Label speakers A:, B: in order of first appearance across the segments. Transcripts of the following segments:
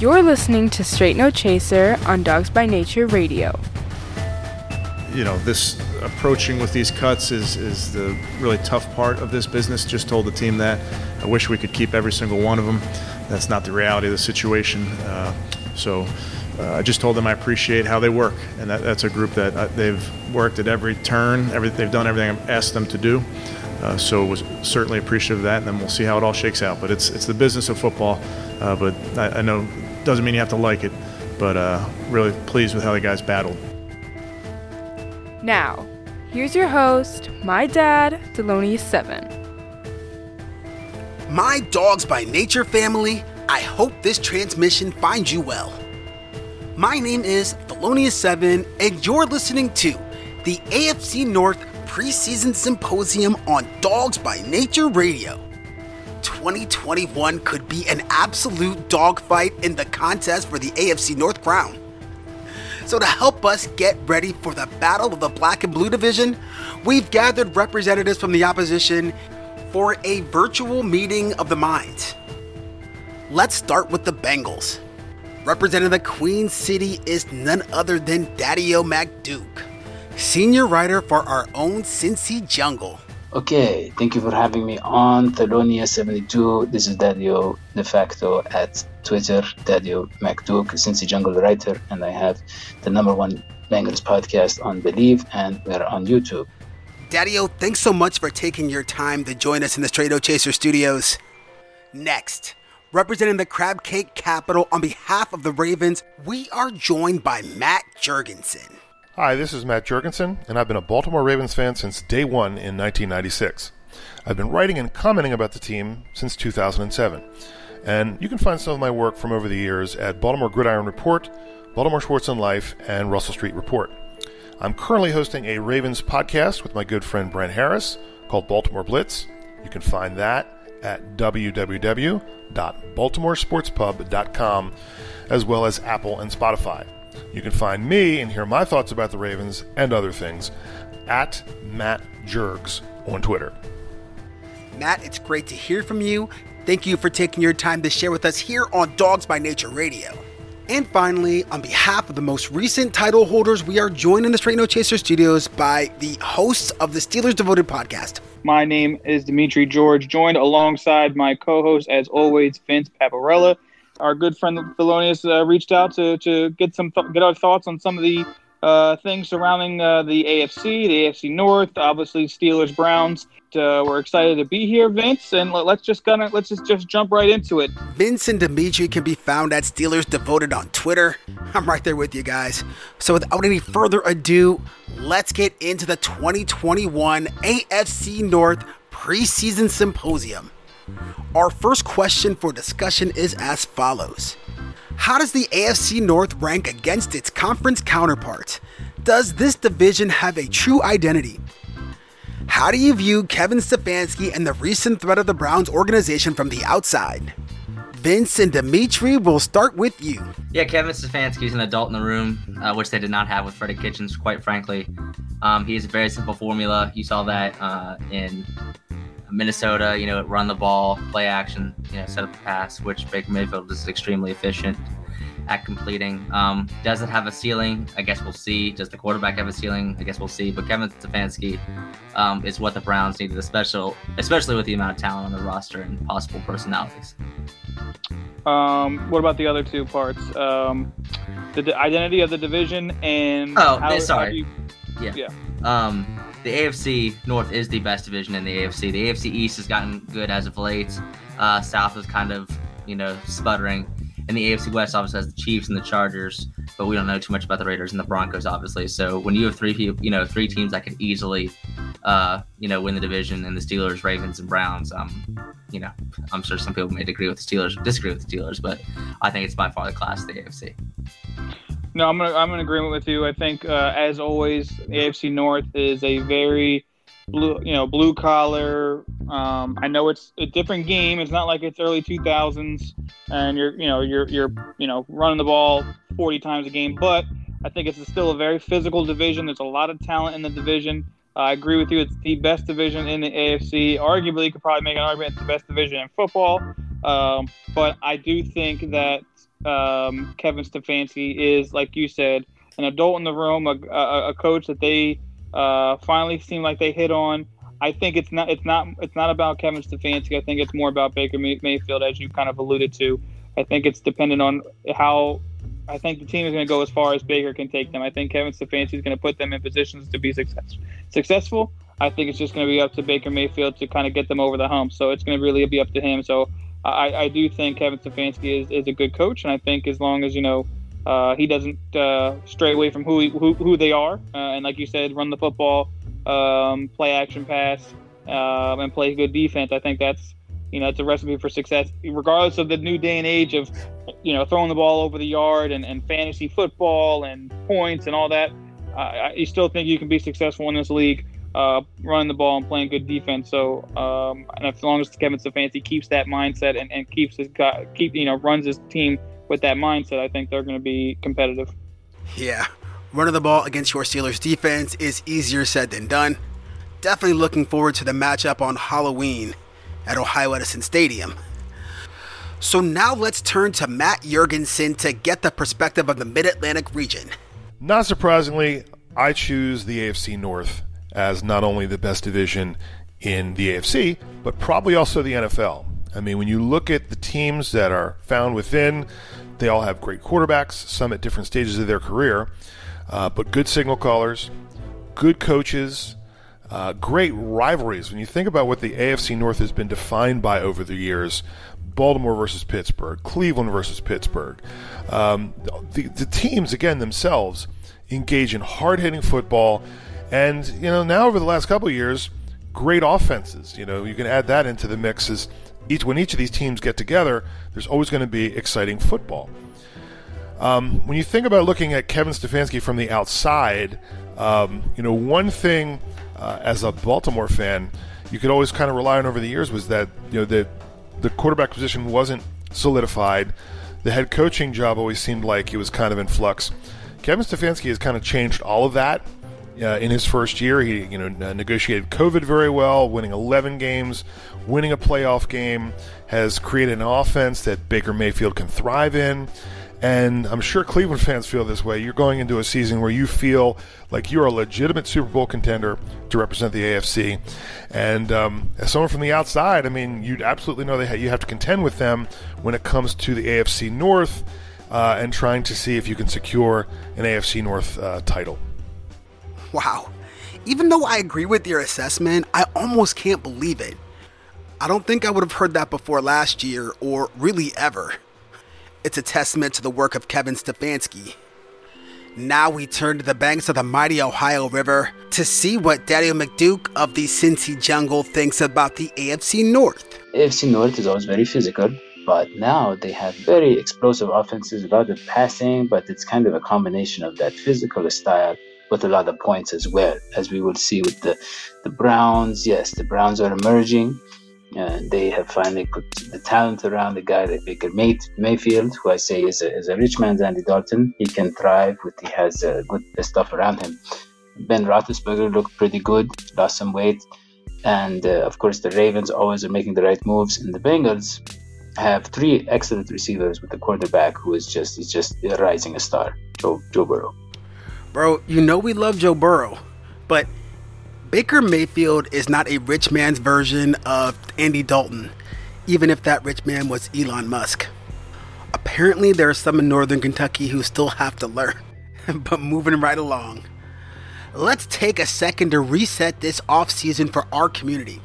A: You're listening to Straight No Chaser on Dawgs by Nature Radio.
B: You know, this approaching with these cuts is, is the really tough part of this business. Just told the team that. I wish we could keep every single one of them. That's not the reality of the situation. Uh, so uh, I just told them I appreciate how they work, and that, that's a group that uh, they've worked at every turn. Every, they've done everything I've asked them to do. Uh, so was certainly appreciative of that, and then we'll see how it all shakes out. But it's it's the business of football. Uh, but I, I know doesn't mean you have to like it, but uh, really pleased with how the guys battled.
A: Now, here's your host, my dad, Thelonious7.
C: My dawgs by nature family, I hope this transmission finds you well. My name is Thelonious7, and you're listening to the AFC North preseason symposium on Dawgs by Nature Radio. 2021 could be an absolute dogfight in the contest for the AFC North crown. So, to help us get ready for the battle of the black and blue division, we've gathered representatives from the opposition for a virtual meeting of the minds. Let's start with the Bengals. Representing the Queen City is none other than Daddy-O MacDuke, senior writer for our own Cincy Jungle.
D: Okay, thank you for having me on Thalonia72. This is Daddy-O de facto at Twitter, Daddy-O MacDuke, Cincy Jungle writer, and I have the number one Bengals podcast on Believe, and we're on YouTube.
C: Daddy-O, thanks so much for taking your time to join us in the Straight Chaser studios. Next, representing the Crab Cake Capital on behalf of the Ravens, we are joined by Matt Jurgensen.
E: Hi, this is Matt Jurgensen, and I've been a Baltimore Ravens fan since day one in 1996. I've been writing and commenting about the team since 2007, and you can find some of my work from over the years at Baltimore Gridiron Report, Baltimore Sports and Life, and Russell Street Report. I'm currently hosting a Ravens podcast with my good friend Brent Harris called Baltimore Blitz. You can find that at www.baltimoresportspub.com as well as Apple and Spotify. You can find me and hear my thoughts about the Ravens and other things at Matt Jergs on Twitter.
C: Matt, it's great to hear from you. Thank you for taking your time to share with us here on Dawgs by Nature Radio. And finally, on behalf of the most recent title holders, we are joined in the Straight No Chaser studios by the hosts of the Steelers Devoted podcast.
F: My name is Dimitri George, joined alongside my co host, as always, Vince Paparella our good friend Thelonious uh, reached out to, to get some th- get our thoughts on some of the uh, things surrounding uh, the AFC, the AFC North, obviously Steelers, Browns. Uh, we're excited to be here, Vince, and let, us just gonna let's just just jump right into it.
C: Vince and Dimitri can be found at Steelers Devoted on Twitter. I'm right there with you guys. So without any further ado, let's get into the 2021 AFC North preseason symposium. Our first question for discussion is as follows How does the AFC North rank against its conference counterparts? Does this division have a true identity? How do you view Kevin Stefanski and the recent threat of the Browns organization from the outside? Vince and Dimitri, will start with you.
G: Yeah, Kevin Stefanski is an adult in the room, uh, which they did not have with Freddie Kitchens, quite frankly. Um, he has a very simple formula. You saw that uh, in Minnesota, you know, run the ball, play action, you know, set up the pass, which Baker Mayfield is extremely efficient at completing. Um, does it have a ceiling? I guess we'll see. Does the quarterback have a ceiling? I guess we'll see. But Kevin Stefanski um, is what the Browns needed, especially especially with the amount of talent on the roster and possible personalities.
F: Um, what about the other two parts? Um, the d- identity of the division and
G: oh, how, sorry,
F: how you,
G: yeah, yeah. Um, the AFC North is the best division in the AFC. The AFC East has gotten good as of late. Uh, South is kind of, you know, sputtering. And the AFC West obviously has the Chiefs and the Chargers, but we don't know too much about the Raiders and the Broncos, obviously. So when you have three people, you know, three teams that could easily, uh, you know, win the division, and the Steelers, Ravens, and Browns, um, you know, I'm sure some people may agree with the Steelers, disagree with the Steelers, but I think it's by far the class of the AFC.
F: No, I'm gonna, I'm in agreement with you. I think, uh, as always, AFC North is a very blue, you know, blue collar. Um, I know it's a different game. It's not like it's early 2000s, and you're, you know, you're, you're, you know, running the ball 40 times a game. But I think it's still a very physical division. There's a lot of talent in the division. I agree with you. It's the best division in the AFC. Arguably, you could probably make an argument it's the best division in football. Um, but I do think that um, Kevin Stefanski is, like you said, an adult in the room, a, a, a coach that they uh, finally seem like they hit on. I think it's not it's not it's not about Kevin Stefanski. I think it's more about Baker Mayfield, as you kind of alluded to. I think it's dependent on how I think the team is going to go as far as Baker can take them. I think Kevin Stefanski is going to put them in positions to be success, successful. I think it's just going to be up to Baker Mayfield to kind of get them over the hump. So it's going to really be up to him. So I, I do think Kevin Stefanski is, is a good coach, and I think as long as you know uh, he doesn't uh, stray away from who, he, who who they are, uh, and like you said, run the football, um, play action pass, um, and play good defense. I think that's you know it's a recipe for success, regardless of the new day and age of you know throwing the ball over the yard and, and fantasy football and points and all that. I, I still think you can be successful in this league, uh, running the ball and playing good defense. So, um, and as long as Kevin Stefanski keeps that mindset and, and keeps his guy, keep you know runs his team with that mindset, I think they're going to be competitive.
C: Yeah, running the ball against your Steelers defense is easier said than done. Definitely looking forward to the matchup on Halloween at Ohio Edison Stadium. So now let's turn to Matt Jurgensen to get the perspective of the Mid Atlantic region.
E: Not surprisingly, I choose the AFC North as not only the best division in the AFC, but probably also the NFL. I mean, when you look at the teams that are found within, they all have great quarterbacks, some at different stages of their career, uh, but good signal callers, good coaches, uh, great rivalries. When you think about what the AFC North has been defined by over the years, Baltimore versus Pittsburgh, Cleveland versus Pittsburgh, um, the, the teams again themselves engage in hard-hitting football, and you know now over the last couple years, great offenses. You know you can add that into the mix as each when each of these teams get together, there's always going to be exciting football. Um, when you think about looking at Kevin Stefanski from the outside, um, you know one thing uh, as a Baltimore fan, you could always kind of rely on over the years was that you know the the quarterback position wasn't solidified. The head coaching job always seemed like it was kind of in flux. Kevin Stefanski has kind of changed all of that uh, in his first year. He you know negotiated COVID very well, winning 11 games, winning a playoff game, has created an offense that Baker Mayfield can thrive in. And I'm sure Cleveland fans feel this way. You're going into a season where you feel like you're a legitimate Super Bowl contender to represent the AFC. And um, as someone from the outside, I mean, you'd absolutely know that you have to contend with them when it comes to the AFC North uh, and trying to see if you can secure an AFC North uh, title.
C: Wow. Even though I agree with your assessment, I almost can't believe it. I don't think I would have heard that before last year, or really ever. It's a testament to the work of Kevin Stefanski. Now we turn to the banks of the mighty Ohio River to see what Daddy McDuke of the Cincy Jungle thinks about the AFC North.
D: AFC North is always very physical, but now they have very explosive offenses, a lot of passing, but it's kind of a combination of that physical style with a lot of points as well, as we will see with the, the Browns. Yes, the Browns are emerging. Uh, they have finally put the talent around the guy like Baker May- Mayfield, who I say is a, is a rich man's Andy Dalton. He can thrive with he has uh, good stuff around him. Ben Roethlisberger looked pretty good, lost some weight, and uh, of course the Ravens always are making the right moves, and the Bengals have three excellent receivers with a quarterback who is just is just rising a star, Joe Joe Burrow.
C: Bro, you know we love Joe Burrow, but Baker Mayfield is not a rich man's version of Andy Dalton, even if that rich man was Elon Musk. Apparently, there are some in Northern Kentucky who still have to learn, but moving right along. Let's take a second to reset this offseason for our community.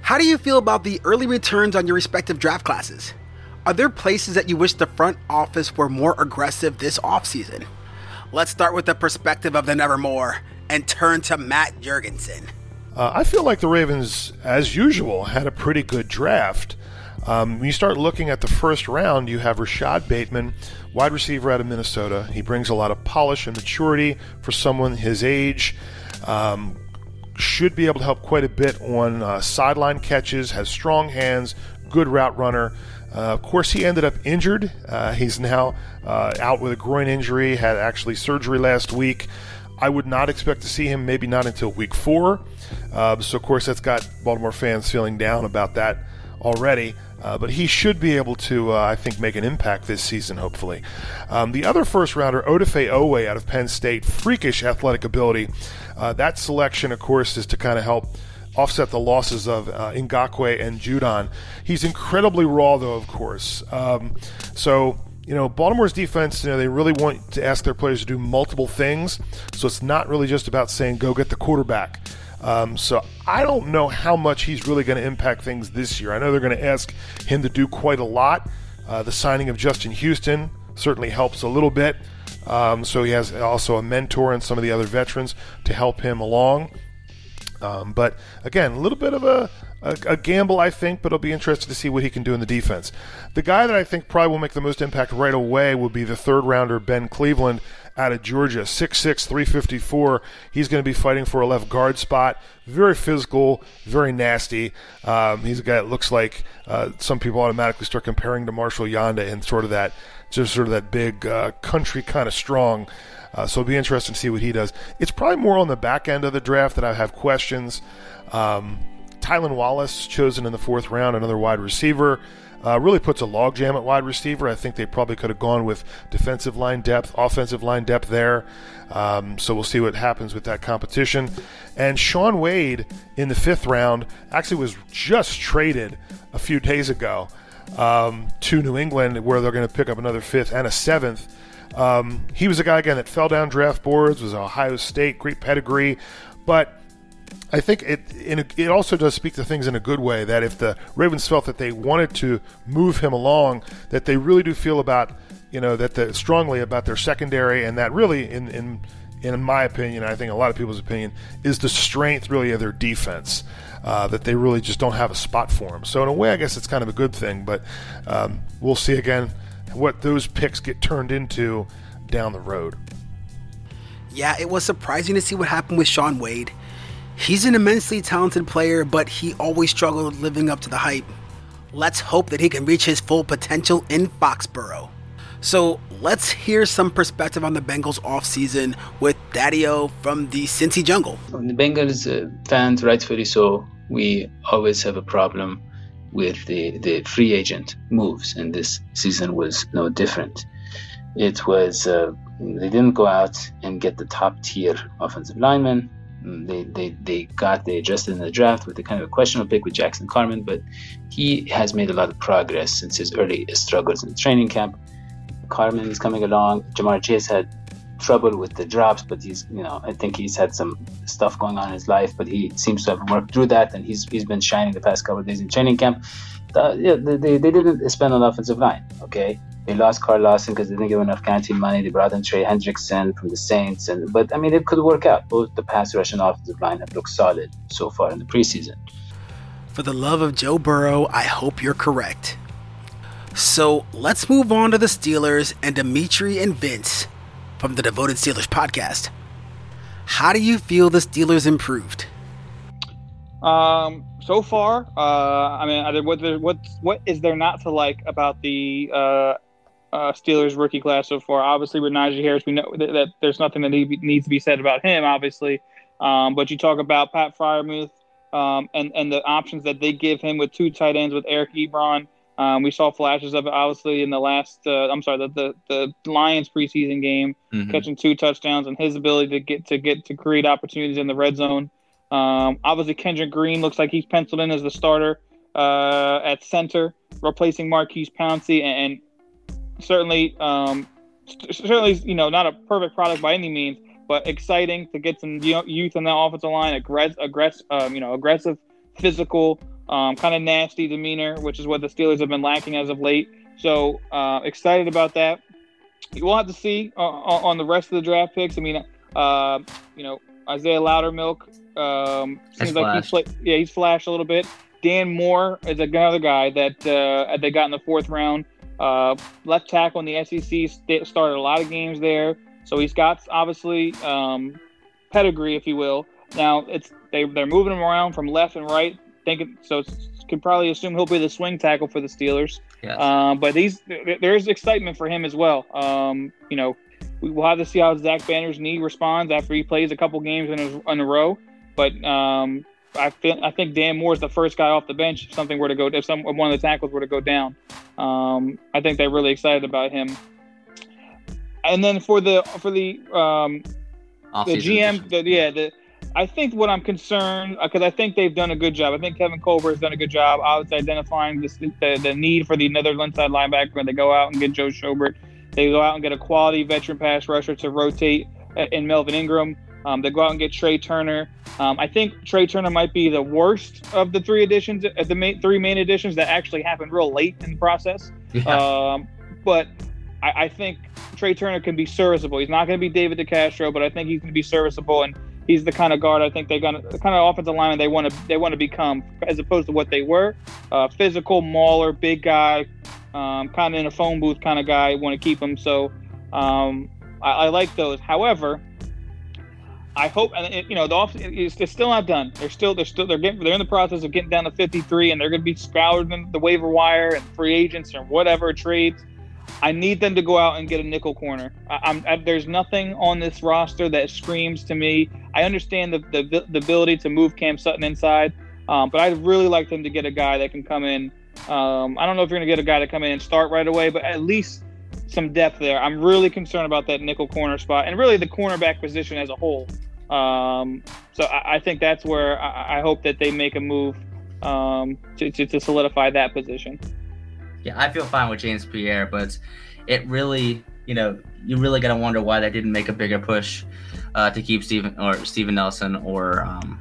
C: How do you feel about the early returns on your respective draft classes? Are there places that you wish the front office were more aggressive this offseason? Let's start with the perspective of the Nevermore and turn to Matt Jurgensen.
E: Uh, I feel like the Ravens, as usual, had a pretty good draft. Um, when you start looking at the first round, you have Rashod Bateman, wide receiver out of Minnesota. He brings a lot of polish and maturity for someone his age. Um, should be able to help quite a bit on uh, sideline catches, has strong hands, good route runner. Uh, of course, he ended up injured. Uh, he's now uh, out with a groin injury, had actually surgery last week. I would not expect to see him, maybe not until week four. Uh, so, of course, that's got Baltimore fans feeling down about that already. Uh, but he should be able to, uh, I think, make an impact this season, hopefully. Um, the other first rounder, Odafe Oweh out of Penn State, freakish athletic ability. That selection, of course, is to kind of help offset the losses of uh, Ngakoue and Judon. He's incredibly raw, though, of course. Um, so, you know, Baltimore's defense, you know, they really want to ask their players to do multiple things. So it's not really just about saying, go get the quarterback. Um, so I don't know how much he's really going to impact things this year. I know they're going to ask him to do quite a lot. Uh, the signing of Justin Houston certainly helps a little bit. Um, so he has also a mentor and some of the other veterans to help him along. Um, but again, a little bit of a, a, a, gamble, I think, but I'll be interested to see what he can do in the defense. The guy that I think probably will make the most impact right away will be the third rounder, Ben Cleveland, out of Georgia. 6'6, 354. He's going to be fighting for a left guard spot. Very physical, very nasty. Um, he's a guy that looks like uh, some people automatically start comparing to Marshall Yanda and sort of that, just sort of that big uh, country kind of strong. Uh, so it'll be interesting to see what he does. It's probably more on the back end of the draft that I have questions. Um, Tylan Wallace, chosen in the fourth round, another wide receiver. Uh, really puts a logjam at wide receiver. I think they probably could have gone with defensive line depth, offensive line depth there. Um, so we'll see what happens with that competition. And Shaun Wade in the fifth round actually was just traded a few days ago um, to New England, where they're going to pick up another fifth and a seventh. Um, he was a guy again that fell down draft boards, was Ohio State, great pedigree, but I think it a, it also does speak to things in a good way. That if the Ravens felt that they wanted to move him along, that they really do feel about you know that the, strongly about their secondary, and that really in in in my opinion, I think a lot of people's opinion, is the strength really of their defense. Uh, that they really just don't have a spot for him. So in a way, I guess it's kind of a good thing. But um, we'll see again what those picks get turned into down the road.
C: Yeah, it was surprising to see what happened with Shaun Wade. He's an immensely talented player, but he always struggled living up to the hype. Let's hope that he can reach his full potential in Foxborough. So let's hear some perspective on the Bengals offseason with Daddio from the Cincy Jungle.
D: The Bengals uh, fans, rightfully so, we always have a problem with the, the free agent moves, and this season was no different. It was, uh, they didn't go out and get the top tier offensive linemen. Mm, they, they, they got, they adjusted in the draft with a kind of a questionable pick with Jackson Carman, but he has made a lot of progress since his early struggles in training camp. Carman is coming along. Ja'Marr Chase had trouble with the drops, but he's, you know, I think he's had some stuff going on in his life, but he seems to have worked through that, and he's he's been shining the past couple of days in training camp. Uh, yeah, they, they didn't spend on offensive line, okay? They lost Carl Lawson because they didn't give enough guaranteed money. They brought in Trey Hendrickson from the Saints, and but I mean it could work out. Both the pass rush and offensive line have looked solid so far in the preseason.
C: For the love of Joe Burrow, I hope you're correct. So let's move on to the Steelers and Dimitri and Vince from the Devoted Steelers podcast. How do you feel the Steelers improved?
F: Um, so far, uh, I mean, what what what is there not to like about the uh, uh, Steelers rookie class so far? Obviously, with Najee Harris, we know that, that there's nothing that need, needs to be said about him, obviously. Um, but you talk about Pat Freiermuth um, and and the options that they give him with two tight ends with Eric Ebron um, we saw flashes of it obviously in the last. Uh, I'm sorry, the, the, the Lions preseason game, mm-hmm. catching two touchdowns and his ability to get to get to create opportunities in the red zone. Um, obviously, Kendrick Green looks like he's penciled in as the starter uh, at center, replacing Maurkice Pouncey, and, and certainly, um, certainly, you know, not a perfect product by any means, but exciting to get some youth on that offensive line, aggressive, aggressive, um, you know, aggressive, physical um, kind of nasty demeanor, which is what the Steelers have been lacking as of late. So uh, excited about that. We'll have to see uh, on the rest of the draft picks. I mean, uh, you know, Isaiah Loudermilk um, seems like he's play- yeah he's flashed a little bit. Dan Moore is another guy that uh, they got in the fourth round. Uh, left tackle in the SEC started a lot of games there, so he's got obviously um, pedigree, if you will. Now it's they they're moving him around from left and right thinking so. Can probably assume he'll be the swing tackle for the Steelers. Yes. Um, but these there's excitement for him as well. Um, you know, we will have to see how Zach Banner's knee responds after he plays a couple games in a, in a row. But um, I feel I think Dan Moore is the first guy off the bench if something were to go if some one of the tackles were to go down. Um, I think they're really excited about him. And then for the for the um, the GM, the, yeah, the I think what I'm concerned because I think they've done a good job. I think Kevin Colbert has done a good job. obviously identifying this, the the need for the another inside linebacker when they go out and get Joe Schobert. They go out and get a quality veteran pass rusher to rotate uh, in Melvin Ingram. Um, they go out and get Trai Turner. Um, I think Trai Turner might be the worst of the three additions, uh, the main, three main additions that actually happened real late in the process. Yeah. Um, but I, I, think Trai Turner can be serviceable. He's not going to be David DeCastro, but I think he's going to be serviceable, and he's the kind of guard I think they're to the kind of offensive lineman they want to they want to become as opposed to what they were. Uh, physical, mauler, big guy, um, kind of in a phone booth kind of guy. Want to keep him, so um, I, I like those. However I hope, and it, you know, the off it's, it's, still not done. They're still, they're still, they're getting, they're in the process of getting down to 53, and they're going to be scouring the waiver wire and free agents or whatever trades. I need them to go out and get a nickel corner. I, I, there's nothing on this roster that screams to me. I understand the the, the ability to move Cam Sutton inside, um, but I'd really like them to get a guy that can come in. Um, I don't know if you're going to get a guy to come in and start right away, but at least some depth there. I'm really concerned about that nickel corner spot and really the cornerback position as a whole. Um, so I, I, think that's where I, hope that they make a move um, to, to, to, solidify that position.
G: Yeah, I feel fine with James Pierre, but it really, you know, you really got to wonder why they didn't make a bigger push uh, to keep Steven or Steven Nelson or, um,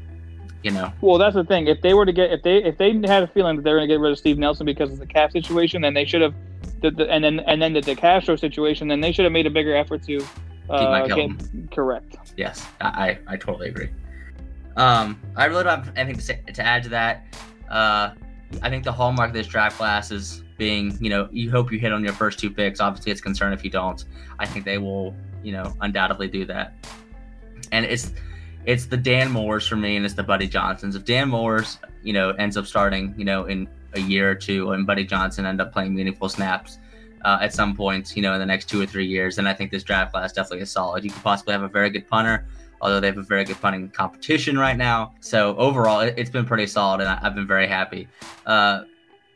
G: you know.
F: Well, that's the thing. If they were to get, if they if they had a feeling that they were going to get rid of Steve Nelson because of the cap situation, then they should have the, the, and then and then the DeCastro situation, then they should have made a bigger effort to uh, get, correct.
G: Yes, I, I totally agree. Um, I really don't have anything to say, to add to that. Uh, I think the hallmark of this draft class is being, you know, you hope you hit on your first two picks. Obviously, it's concern if you don't. I think they will, you know, undoubtedly do that. And it's it's the Dan Moores for me, and it's the Buddy Johnsons. If Dan Moores, you know, ends up starting, you know, in a year or two, and Buddy Johnson end up playing meaningful snaps uh, at some point, you know, in the next two or three years, then I think this draft class definitely is solid. You could possibly have a very good punter, although they have a very good punting competition right now. So overall, it, has been pretty solid, and I, have been very happy. Uh,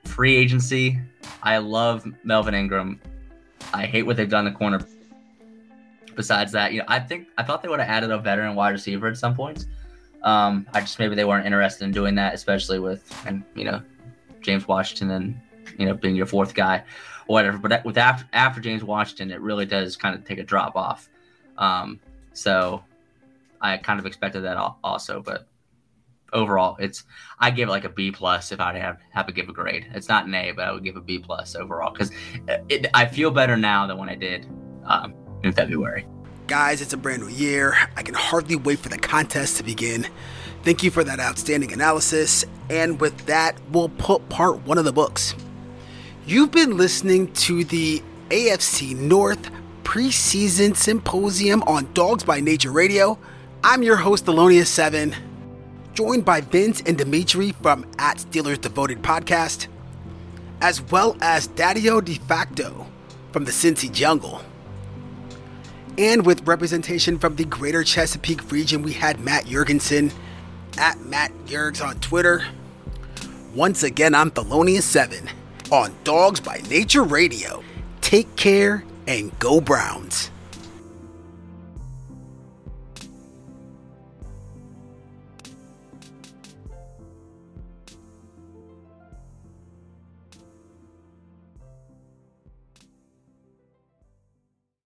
G: free agency, I love Melvin Ingram. I hate what they've done the corner. Besides that, you know, I think I thought they would have added a veteran wide receiver at some points. Um, I just maybe they weren't interested in doing that, especially with and you know James Washington and you know being your fourth guy or whatever. But with after after James Washington, it really does kind of take a drop off. Um, so I kind of expected that also, but overall, it's I give it like a B plus if I have have to give a grade. It's not an A, but I would give a B plus overall because I feel better now than when I did um, in February.
C: Guys, it's a brand new year. I can hardly wait for the contest to begin. Thank you for that outstanding analysis. And with that, we'll put part one of the books. You've been listening to the AFC North preseason symposium on Dawgs by Nature Radio. I'm your host, Thelonious7, joined by Vince and Dimitri from at Steelers Devoted Podcast, as well as Daddio De Facto from the Cincy Jungle. And with representation from the greater Chesapeake region, we had Matt Jurgensen at Matt Yergs on Twitter. Once again, I'm Thelonious7 on Dawgs by Nature Radio. Take care and go Browns.